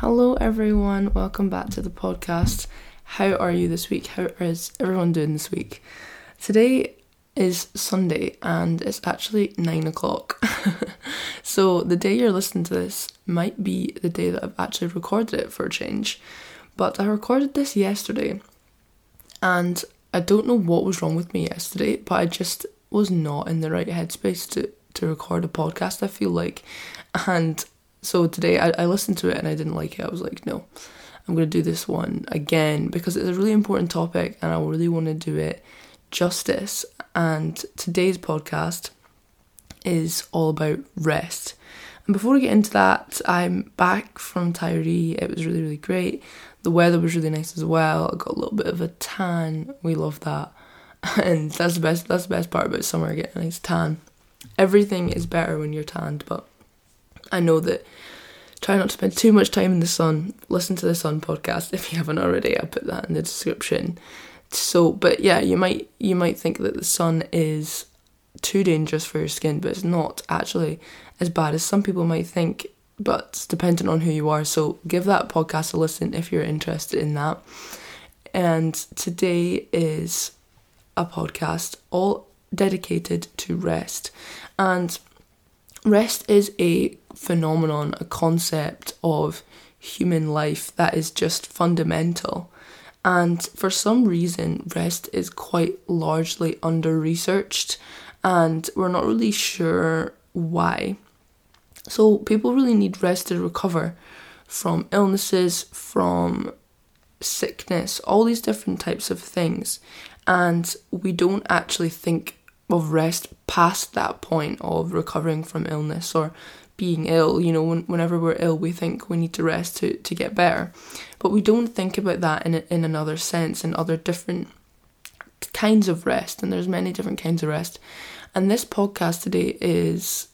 Hello, everyone. Welcome back to the podcast. How are you this week? How is everyone doing this week? Today is Sunday and it's actually nine o'clock. so, the day you're listening to this might be the day that I've actually recorded it for a change. But I recorded this yesterday and I don't know what was wrong with me yesterday, but I just was not in the right headspace to, to record a podcast, I feel like. And so today I, I listened to it and I didn't like it. I was like, no, I'm going to do this one again because it's a really important topic and I really want to do it justice. And today's podcast is all about rest. And before we get into that, I'm back from Tiree. It was really, really great. The weather was really nice as well. I got a little bit of a tan. We love that. And that's the best that's the best part about summer, getting a nice tan. Everything is better when you're tanned, but I know that try not to spend too much time in the sun. Listen to the Sun podcast if you haven't already. I'll put that in the description. So, but yeah, you might you might think that the sun is too dangerous for your skin, but it's not actually as bad as some people might think. But it's dependent on who you are. So give that podcast a listen if you're interested in that. And today is a podcast all dedicated to rest. And rest is a phenomenon, a concept of human life that is just fundamental. And for some reason, rest is quite largely under researched, and we're not really sure why. So, people really need rest to recover from illnesses, from sickness, all these different types of things. And we don't actually think of rest past that point of recovering from illness or being ill. You know, when, whenever we're ill, we think we need to rest to, to get better. But we don't think about that in, in another sense, in other different kinds of rest. And there's many different kinds of rest. And this podcast today is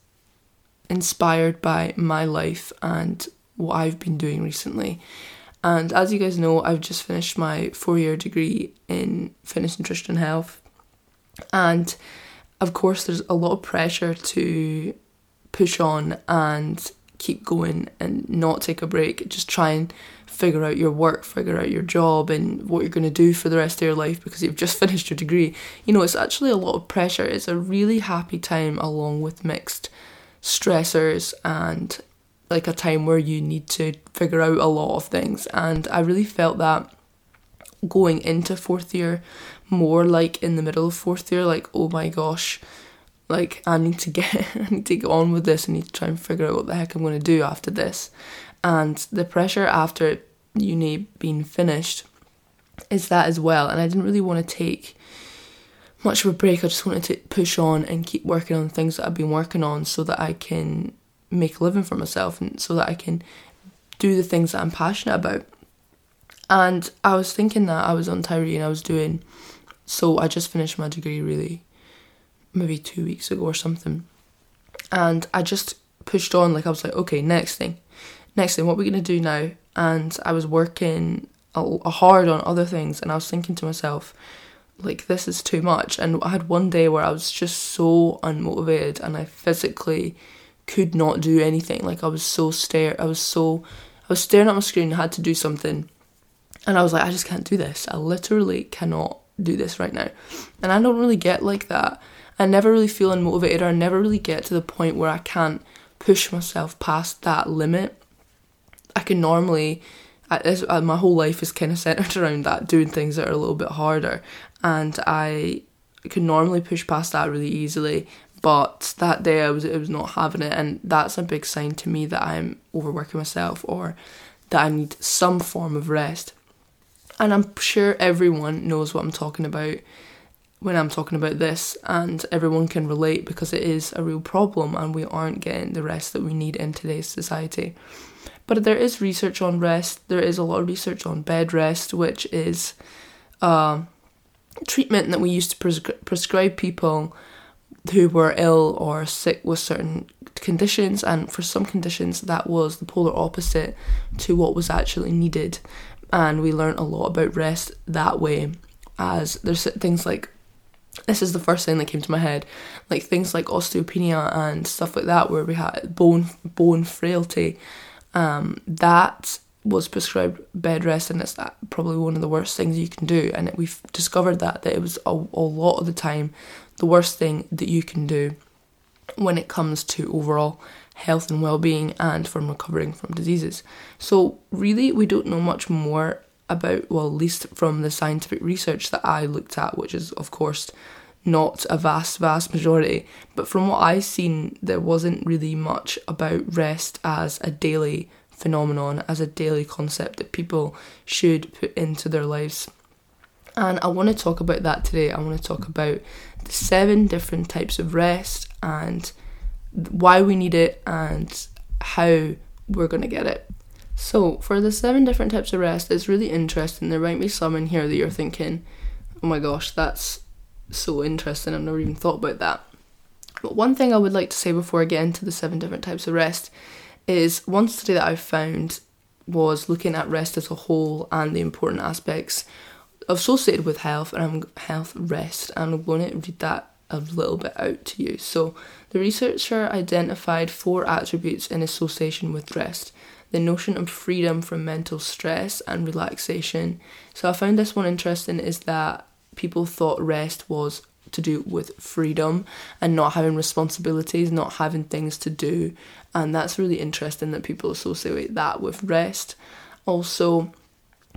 inspired by my life and what I've been doing recently. And as you guys know, I've just finished my four year degree in fitness, nutrition, and health. And of course, there's a lot of pressure to push on and keep going and not take a break. Just try and figure out your work, figure out your job, and what you're going to do for the rest of your life because you've just finished your degree. You know, it's actually a lot of pressure. It's a really happy time along with mixed stressors and like a time where you need to figure out a lot of things. And I really felt that going into fourth year more like in the middle of fourth year, like, oh my gosh, like I need to get I need to get on with this, I need to try and figure out what the heck I'm gonna do after this. And the pressure after uni being finished is that as well. And I didn't really want to take much of a break. I just wanted to push on and keep working on things that I've been working on so that I can make a living for myself and so that I can do the things that I'm passionate about. And I was thinking that I was on Tiree and I was doing so I just finished my degree really maybe two weeks ago or something. And I just pushed on, like I was like, okay, next thing. Next thing, what are we gonna do now? And I was working hard on other things and I was thinking to myself, like this is too much. And I had one day where I was just so unmotivated and I physically could not do anything. Like I was so stare I was so I was staring at my screen and had to do something. And I was like, I just can't do this. I literally cannot do this right now. And I don't really get like that. I never really feel unmotivated or I never really get to the point where I can't push myself past that limit. I can normally, I, uh, my whole life is kind of centered around that, doing things that are a little bit harder. And I can normally push past that really easily. But that day I was it was not having it, and that's a big sign to me that I'm overworking myself or that I need some form of rest. And I'm sure everyone knows what I'm talking about when I'm talking about this, and everyone can relate because it is a real problem and we aren't getting the rest that we need in today's society. But there is research on rest, there is a lot of research on bed rest, which is treatment that we used to pres- prescribe people who were ill or sick with certain conditions, and for some conditions, that was the polar opposite to what was actually needed and we learned a lot about rest that way as there's things like this is the first thing that came to my head like things like osteopenia and stuff like that where we had bone bone frailty um, that was prescribed bed rest, and it's probably one of the worst things you can do. And we've discovered that that it was a, a lot of the time the worst thing that you can do when it comes to overall health and well-being and from recovering from diseases. So really, we don't know much more about well, at least from the scientific research that I looked at, which is of course not a vast, vast majority. But from what I've seen, there wasn't really much about rest as a daily phenomenon as a daily concept that people should put into their lives. And I want to talk about that today. I want to talk about the seven different types of rest and why we need it and how we're going to get it. So, for the seven different types of rest, it's really interesting. There might be some in here that you're thinking, oh my gosh, that's so interesting. I've never even thought about that. But one thing I would like to say before I get into the seven different types of rest is one study that I found was looking at rest as a whole and the important aspects associated with health and health rest and I'm going to read that a little bit out to you. So the researcher identified four attributes in association with rest. The notion of freedom from mental stress and relaxation. So I found this one interesting is that people thought rest was to do with freedom and not having responsibilities, not having things to do. And that's really interesting that people associate that with rest. Also,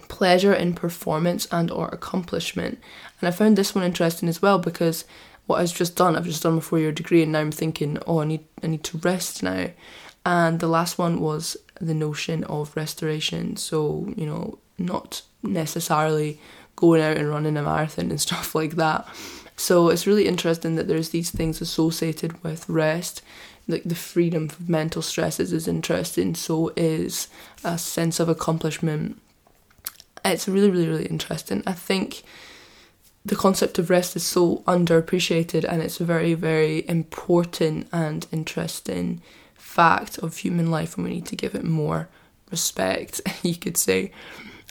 pleasure in performance and or accomplishment. And I found this one interesting as well because what I've just done, I've just done my four year degree and now I'm thinking, oh I need I need to rest now. And the last one was the notion of restoration. So, you know, not necessarily going out and running a marathon and stuff like that, so it's really interesting that there's these things associated with rest. Like the freedom from mental stresses is interesting, so is a sense of accomplishment. It's really, really, really interesting. I think the concept of rest is so underappreciated and it's very, very important and interesting fact of human life, and we need to give it more respect, you could say.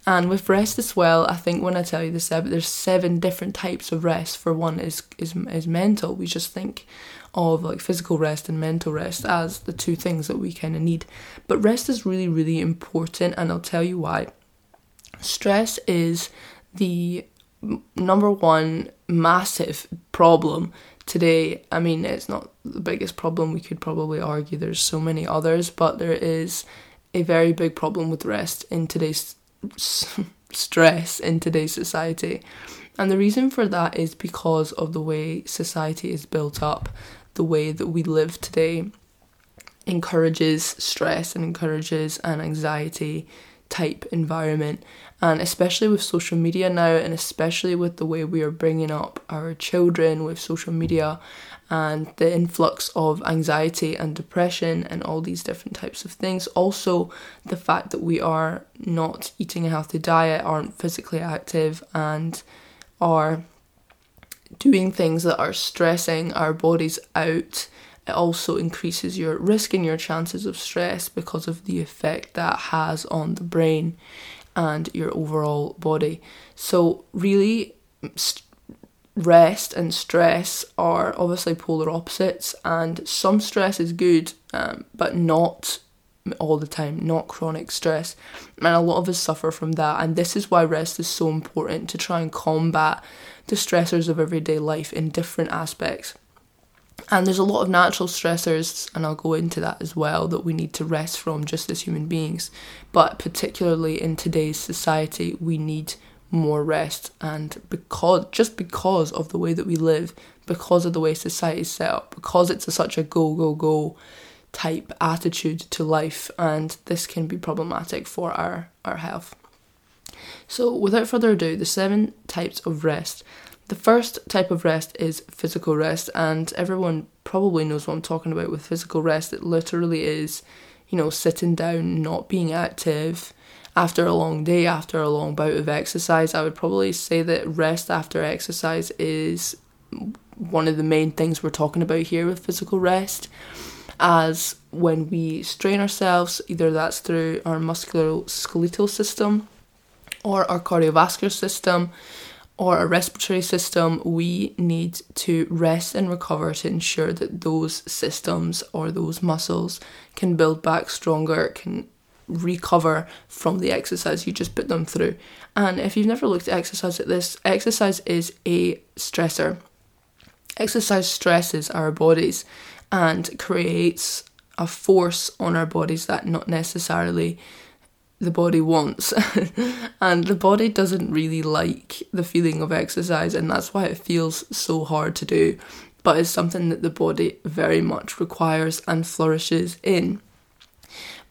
And with rest as well, I think when I tell you seven, there's seven different types of rest. For one is is is mental. We just think of like physical rest and mental rest as the two things that we kind of need. But rest is really really important, and I'll tell you why. Stress is the number one massive problem today. I mean, it's not the biggest problem. We could probably argue there's so many others, but there is a very big problem with rest in today's stress in today's society. And the reason for that is because of the way society is built up, the way that we live today encourages stress and encourages an anxiety type environment. And especially with social media now, and especially with the way we are bringing up our children with social media and the influx of anxiety and depression and all these different types of things. Also, the fact that we are not eating a healthy diet, aren't physically active, and are doing things that are stressing our bodies out. It also increases your risk and your chances of stress because of the effect that has on the brain and your overall body. So, really, st- rest and stress are obviously polar opposites, and some stress is good, um, but not all the time, not chronic stress. And a lot of us suffer from that, and this is why rest is so important to try and combat the stressors of everyday life in different aspects. And there's a lot of natural stressors, and I'll go into that as well, that we need to rest from just as human beings. But particularly in today's society, we need more rest. And because just because of the way that we live because of the way society is set up because it's a, such a go go go type attitude to life and this can be problematic for our our health. So without further ado the seven types of rest the first type of rest is physical rest and everyone probably knows what I'm talking about with physical rest it literally is you know sitting down not being active after a long day, after a long bout of exercise, I would probably say that rest after exercise is one of the main things we're talking about here with physical rest. As when we strain ourselves, either that's through our musculoskeletal system or our cardiovascular system or a respiratory system, we need to rest and recover to ensure that those systems or those muscles can build back stronger, can recover from the exercise you just put them through. And if you've never looked at exercise at this, exercise is a stressor. Exercise stresses our bodies and creates a force on our bodies that not necessarily the body wants. and the body doesn't really like the feeling of exercise, and that's why it feels so hard to do. But it's something that the body very much requires and flourishes in.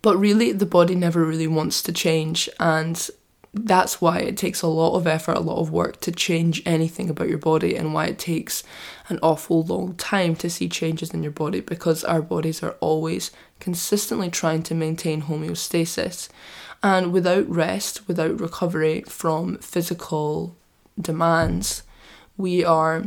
But really, the body never really wants to change, and that's why it takes a lot of effort, a lot of work to change anything about your body, and why it takes an awful long time to see changes in your body because our bodies are always consistently trying to maintain homeostasis. And without rest, without recovery from physical demands, we are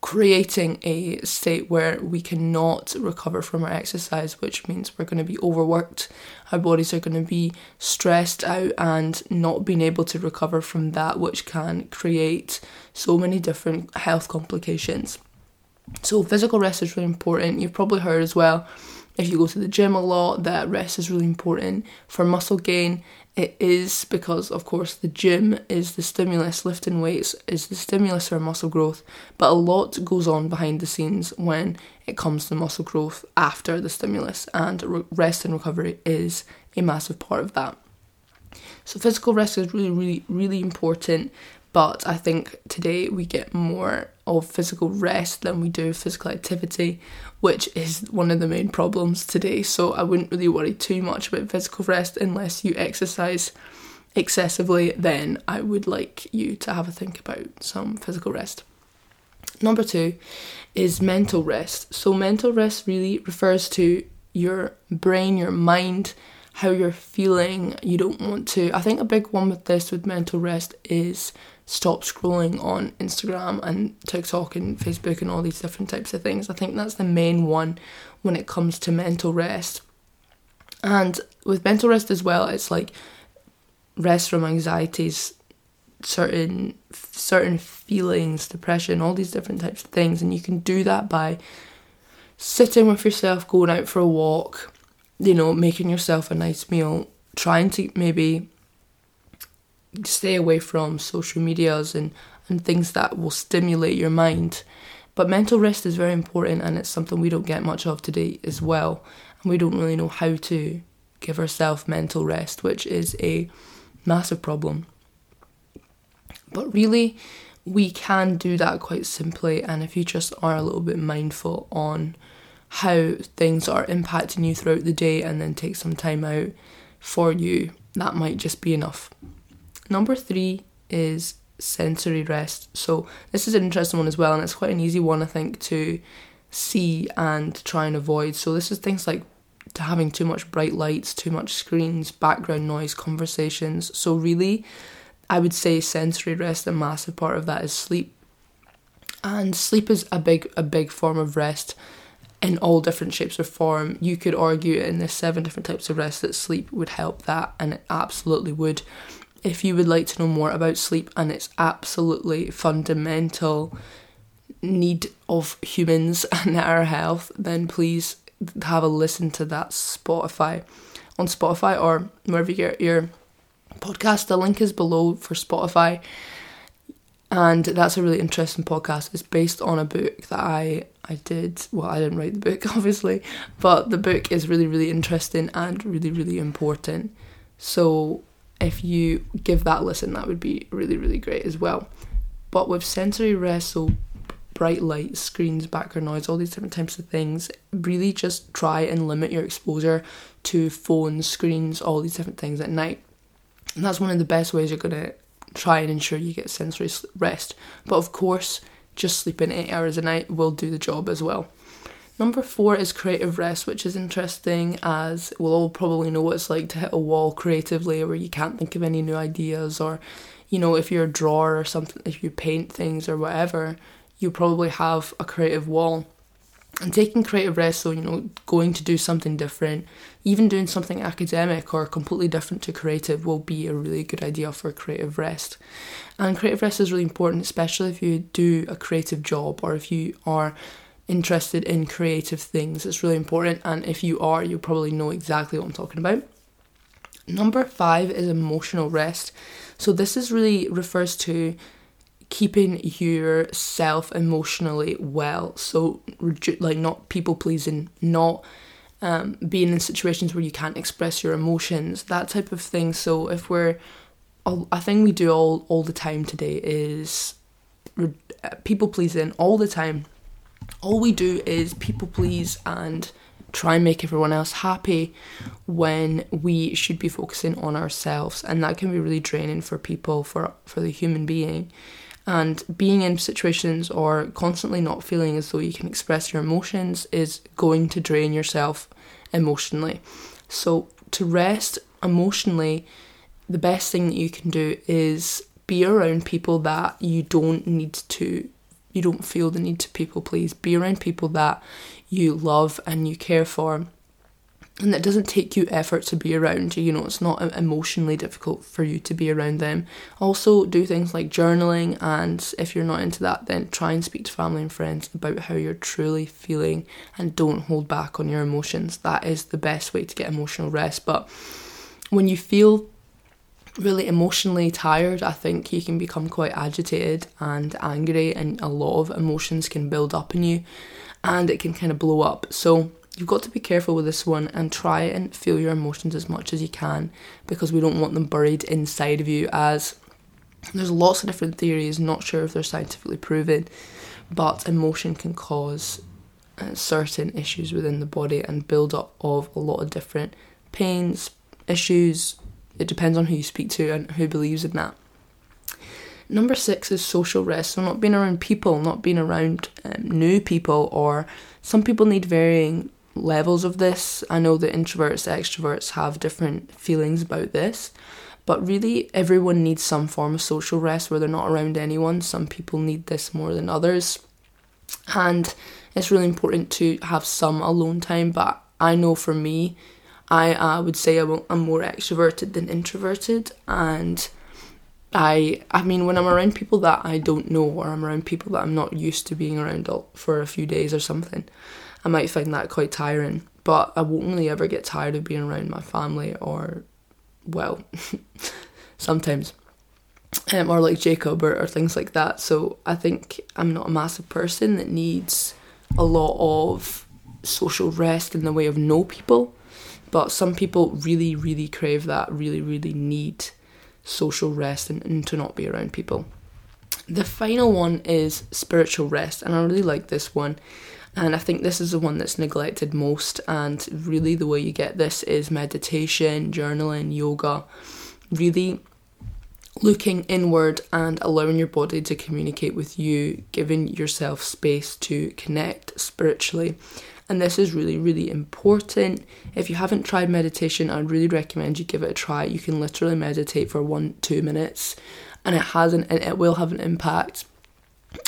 creating a state where we cannot recover from our exercise, which means we're going to be overworked, our bodies are going to be stressed out, and not being able to recover from that, which can create so many different health complications. So, physical rest is really important. You've probably heard as well if you go to the gym a lot, that rest is really important. For muscle gain, it is because, of course, the gym is the stimulus, lifting weights is the stimulus for muscle growth, but a lot goes on behind the scenes when it comes to muscle growth after the stimulus, and rest and recovery is a massive part of that. So, physical rest is really, really, really important but I think today we get more of physical rest than we do physical activity, which is one of the main problems today. So I wouldn't really worry too much about physical rest unless you exercise excessively, then I would like you to have a think about some physical rest. Number two is mental rest. So, mental rest really refers to your brain, your mind, how you're feeling. You don't want to. I think a big one with this, with mental rest, is stop scrolling on Instagram and TikTok and Facebook and all these different types of things. I think that's the main one when it comes to mental rest. And with mental rest as well, it's like rest from anxieties, certain certain feelings, depression, all these different types of things, and you can do that by sitting with yourself, going out for a walk, you know, making yourself a nice meal, trying to maybe stay away from social medias and, and things that will stimulate your mind. But mental rest is very important and it's something we don't get much of today as well. And we don't really know how to give ourselves mental rest, which is a massive problem. But really, we can do that quite simply. And if you just are a little bit mindful on how things are impacting you throughout the day and then take some time out for you, that might just be enough. Number three is sensory rest. So this is an interesting one as well, and it's quite an easy one I think to see and try and avoid. So this is things like to having too much bright lights, too much screens, background noise, conversations. So really, I would say sensory rest. A massive part of that is sleep, and sleep is a big a big form of rest in all different shapes or form. You could argue in the seven different types of rest that sleep would help that, and it absolutely would if you would like to know more about sleep and its absolutely fundamental need of humans and our health, then please have a listen to that Spotify on Spotify or wherever you get your podcast. The link is below for Spotify. And that's a really interesting podcast. It's based on a book that I I did. Well, I didn't write the book, obviously, but the book is really, really interesting and really, really important. So if you give that a listen, that would be really, really great as well. But with sensory rest, so bright lights, screens, background noise, all these different types of things, really just try and limit your exposure to phones, screens, all these different things at night. And that's one of the best ways you're to try and ensure you get sensory rest. But of course, just sleeping eight hours a night will do the job as well. Number four is creative rest, which is interesting as we'll all probably know what it's like to hit a wall creatively where you can't think of any new ideas, or you know, if you're a drawer or something, if you paint things or whatever, you probably have a creative wall. And taking creative rest, so you know, going to do something different, even doing something academic or completely different to creative, will be a really good idea for creative rest. And creative rest is really important, especially if you do a creative job or if you are interested in creative things. It's really important, and if you are, you probably know exactly what I'm talking about. Number five is emotional rest. So this is really refers to keeping yourself emotionally well. So like not people pleasing, not um, being in situations where you can't express your emotions, that type of thing. So if we're, a thing we do all all the time today is people pleasing all the time. All we do is people please and try and make everyone else happy when we should be focusing on ourselves and that can be really draining for people for for the human being and being in situations or constantly not feeling as though you can express your emotions is going to drain yourself emotionally. So to rest emotionally the best thing that you can do is be around people that you don't need to you don't feel the need to people please. Be around people that you love and you care for and it doesn't take you effort to be around you know it's not emotionally difficult for you to be around them. Also do things like journaling and if you're not into that then try and speak to family and friends about how you're truly feeling and don't hold back on your emotions. That is the best way to get emotional rest. But when you feel really emotionally tired i think you can become quite agitated and angry and a lot of emotions can build up in you and it can kind of blow up. So you've got to be careful with this one and try and feel your emotions as much as you can because we don't want them buried inside of you as there's lots of different theories, not sure if they're scientifically proven, but emotion can cause uh, certain issues within the body and build up of a lot of different pains, issues. It depends on who you speak to and who believes in that. Number six is social rest. So, not being around people, not being around um, new people, or some people need varying levels of this. I know that introverts, extroverts have different feelings about this, but really everyone needs some form of social rest where they're not around anyone. Some people need this more than others, and it's really important to have some alone time. But I know for me, I uh, would say I'm more extroverted than introverted, and I I mean when I'm around people that I don't know or I'm around people that I'm not used to being around for a few days or something, I might find that quite tiring. But I won't really ever get tired of being around my family or well sometimes. Um, or like Jacob or, or things like that. So I think I'm not a massive person that needs a lot of social rest in the way of no people. But some people really, really crave that, really, really need social rest and, and to not be around people. The final one is spiritual rest, and I really like this one. And I think this is the one that's neglected most. And really, the way you get this is meditation, journaling, yoga. Really looking inward and allowing your body to communicate with you, giving yourself space to connect spiritually and this is really really important if you haven't tried meditation i'd really recommend you give it a try you can literally meditate for one two minutes and it has an it will have an impact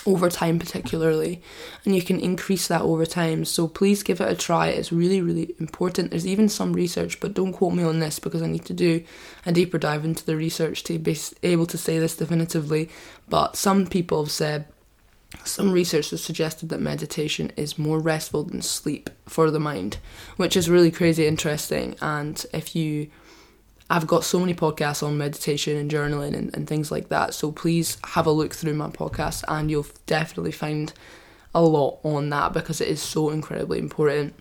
over time particularly and you can increase that over time so please give it a try it's really really important there's even some research but don't quote me on this because i need to do a deeper dive into the research to be able to say this definitively but some people have said some research has suggested that meditation is more restful than sleep for the mind, which is really crazy interesting. And if you, I've got so many podcasts on meditation and journaling and, and things like that. So please have a look through my podcast and you'll definitely find a lot on that because it is so incredibly important.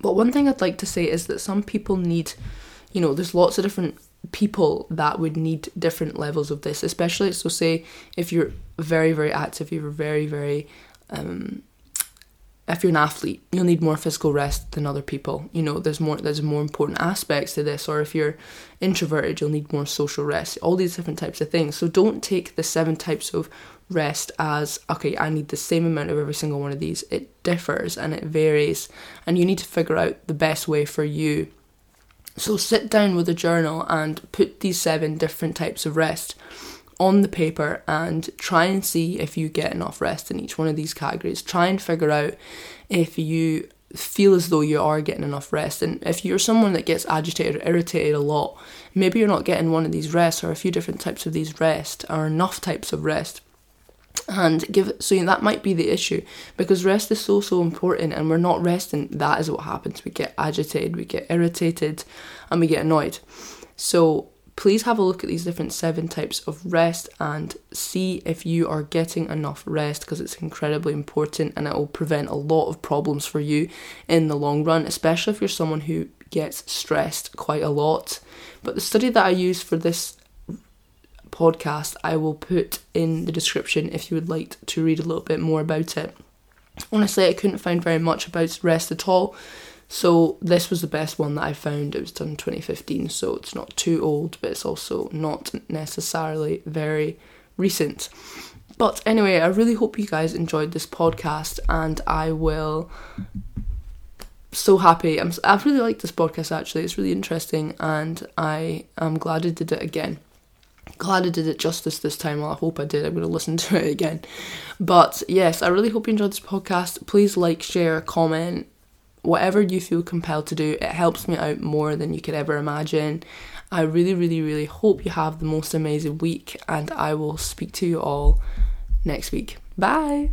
But one thing I'd like to say is that some people need, you know, there's lots of different people that would need different levels of this, especially so say if you're very very active, you're very very um, if you're an athlete, you'll need more physical rest than other people. You know, there's more there's more important aspects to this. Or if you're introverted, you'll need more social rest. All these different types of things. So don't take the seven types of rest as okay, I need the same amount of every single one of these. It differs and it varies, and you need to figure out the best way for you so sit down with a journal and put these seven different types of rest on the paper and try and see if you get enough rest in each one of these categories. Try and figure out if you feel as though you are getting enough rest. And if you're someone that gets agitated or irritated a lot, maybe you're not getting one of these rests or a few different types of these rest or enough types of rest and give so that might be the issue because rest is so so important and we're not resting that is what happens we get agitated we get irritated and we get annoyed So please have a look at these different seven types of rest and see if you are getting enough rest because it's incredibly important and it will prevent a lot of problems for you in the long run, especially if you're someone who gets stressed quite a lot. But the study that I use for this podcast, I will put in the description if you would like to read a little bit more about it. Honestly, I couldn't find very much about rest at all. So this was the best one that I found. It was done in 2015, so it's not too old, but it's also not necessarily very recent. But anyway, I really hope you guys enjoyed this podcast, and I will. So happy. I'm. I really like this podcast. Actually, it's really interesting, and I am glad I did it again glad I did it justice this time. Well, I hope I did. I'm going to listen to it again. But yes, I really hope you enjoyed this podcast. Please like, share, comment, whatever you feel compelled to do. It helps me out more than you could ever imagine. I really, really, really hope you have the most amazing week, and I will speak to you all next week. Bye.